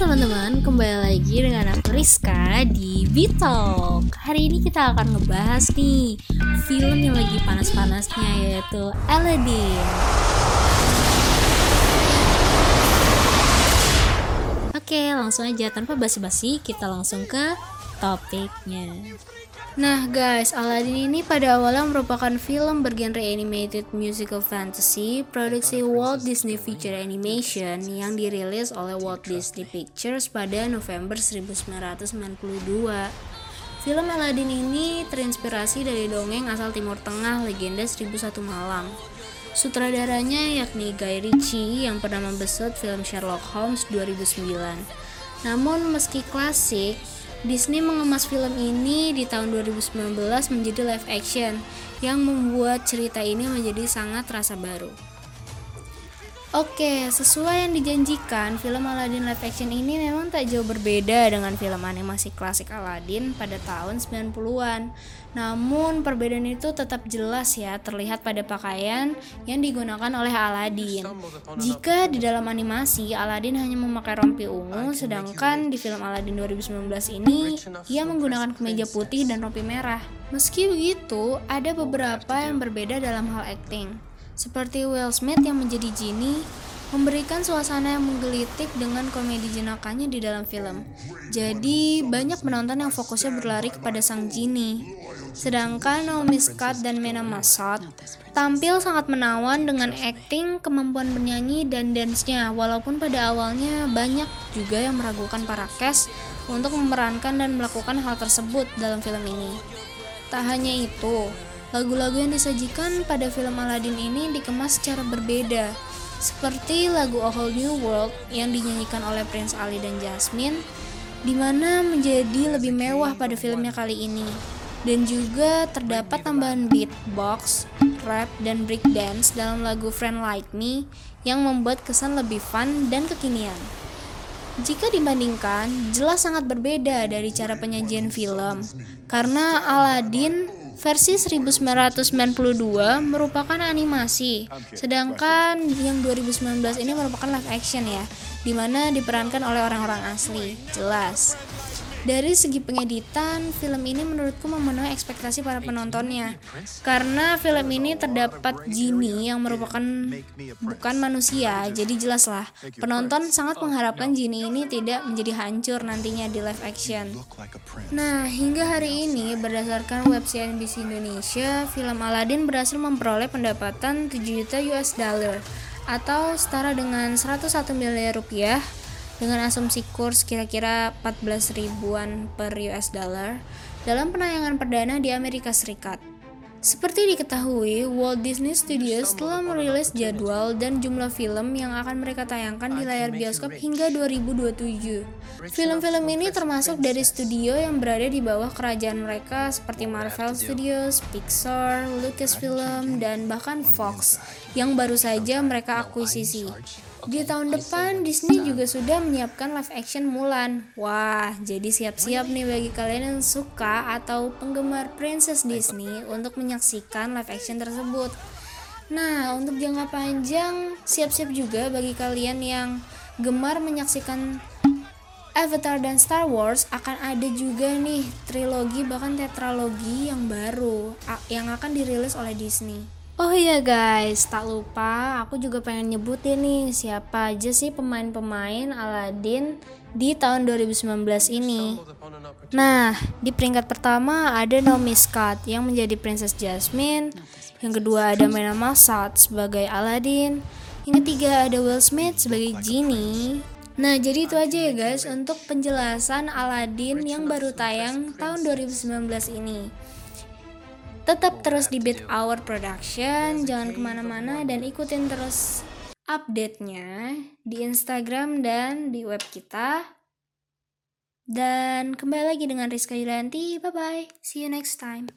teman-teman, kembali lagi dengan aku Rizka di Bitalk Hari ini kita akan ngebahas nih film yang lagi panas-panasnya yaitu Aladdin. Oke, langsung aja. Tanpa basi-basi kita langsung ke topiknya Nah guys, Aladdin ini pada awalnya merupakan film bergenre animated musical fantasy produksi Walt Disney Feature Animation yang dirilis oleh Walt Disney Pictures pada November 1992. Film Aladdin ini terinspirasi dari dongeng asal Timur Tengah legenda 1001 Malam. Sutradaranya yakni Guy Ritchie yang pernah membesut film Sherlock Holmes 2009. Namun meski klasik, Disney mengemas film ini di tahun 2019 menjadi live action yang membuat cerita ini menjadi sangat rasa baru. Oke, sesuai yang dijanjikan, film Aladdin live action ini memang tak jauh berbeda dengan film animasi klasik Aladdin pada tahun 90-an. Namun, perbedaan itu tetap jelas ya, terlihat pada pakaian yang digunakan oleh Aladdin. Jika di dalam animasi, Aladdin hanya memakai rompi ungu, sedangkan di film Aladdin 2019 ini, ia menggunakan kemeja putih dan rompi merah. Meski begitu, ada beberapa yang berbeda dalam hal acting seperti Will Smith yang menjadi Genie, memberikan suasana yang menggelitik dengan komedi jenakannya di dalam film. Jadi, banyak penonton yang fokusnya berlari kepada sang Genie. Sedangkan Naomi Scott dan Mena Masad tampil sangat menawan dengan acting, kemampuan bernyanyi, dan dance-nya. Walaupun pada awalnya banyak juga yang meragukan para cast untuk memerankan dan melakukan hal tersebut dalam film ini. Tak hanya itu, Lagu-lagu yang disajikan pada film Aladdin ini dikemas secara berbeda, seperti lagu A Whole New World yang dinyanyikan oleh Prince Ali dan Jasmine, di mana menjadi lebih mewah pada filmnya kali ini. Dan juga terdapat tambahan beatbox, rap, dan breakdance dalam lagu Friend Like Me yang membuat kesan lebih fun dan kekinian. Jika dibandingkan, jelas sangat berbeda dari cara penyajian film, karena Aladdin Versi 1992 merupakan animasi, sedangkan yang 2019 ini merupakan live action ya, di mana diperankan oleh orang-orang asli. Jelas. Dari segi pengeditan, film ini menurutku memenuhi ekspektasi para penontonnya. Karena film ini terdapat Genie yang merupakan bukan manusia, jadi jelaslah penonton sangat mengharapkan Genie ini tidak menjadi hancur nantinya di live action. Nah, hingga hari ini berdasarkan web CNBC Indonesia, film Aladdin berhasil memperoleh pendapatan 7 juta US dollar atau setara dengan 101 miliar rupiah dengan asumsi kurs kira-kira 14 ribuan per US dollar dalam penayangan perdana di Amerika Serikat. Seperti diketahui, Walt Disney Studios telah merilis jadwal dan jumlah film yang akan mereka tayangkan di layar bioskop hingga 2027. Film-film ini termasuk dari studio yang berada di bawah kerajaan mereka seperti Marvel Studios, Pixar, Lucasfilm, dan bahkan Fox yang baru saja mereka akuisisi. Di tahun depan Disney juga sudah menyiapkan live action Mulan. Wah, jadi siap-siap nih bagi kalian yang suka atau penggemar Princess Disney untuk menyaksikan live action tersebut. Nah, untuk jangka panjang, siap-siap juga bagi kalian yang gemar menyaksikan Avatar dan Star Wars akan ada juga nih trilogi bahkan tetralogi yang baru yang akan dirilis oleh Disney. Oh iya guys, tak lupa aku juga pengen nyebutin nih siapa aja sih pemain-pemain Aladdin di tahun 2019 ini. Nah, di peringkat pertama ada Naomi Scott yang menjadi Princess Jasmine, yang kedua ada Mena Masad sebagai Aladdin, yang ketiga ada Will Smith sebagai Genie. Nah, jadi itu aja ya guys untuk penjelasan Aladdin yang baru tayang tahun 2019 ini. Tetap terus di Beat Hour Production, jangan ke mana-mana dan ikutin terus update-nya di Instagram dan di web kita. Dan kembali lagi dengan Rizka Yulanti, bye-bye, see you next time.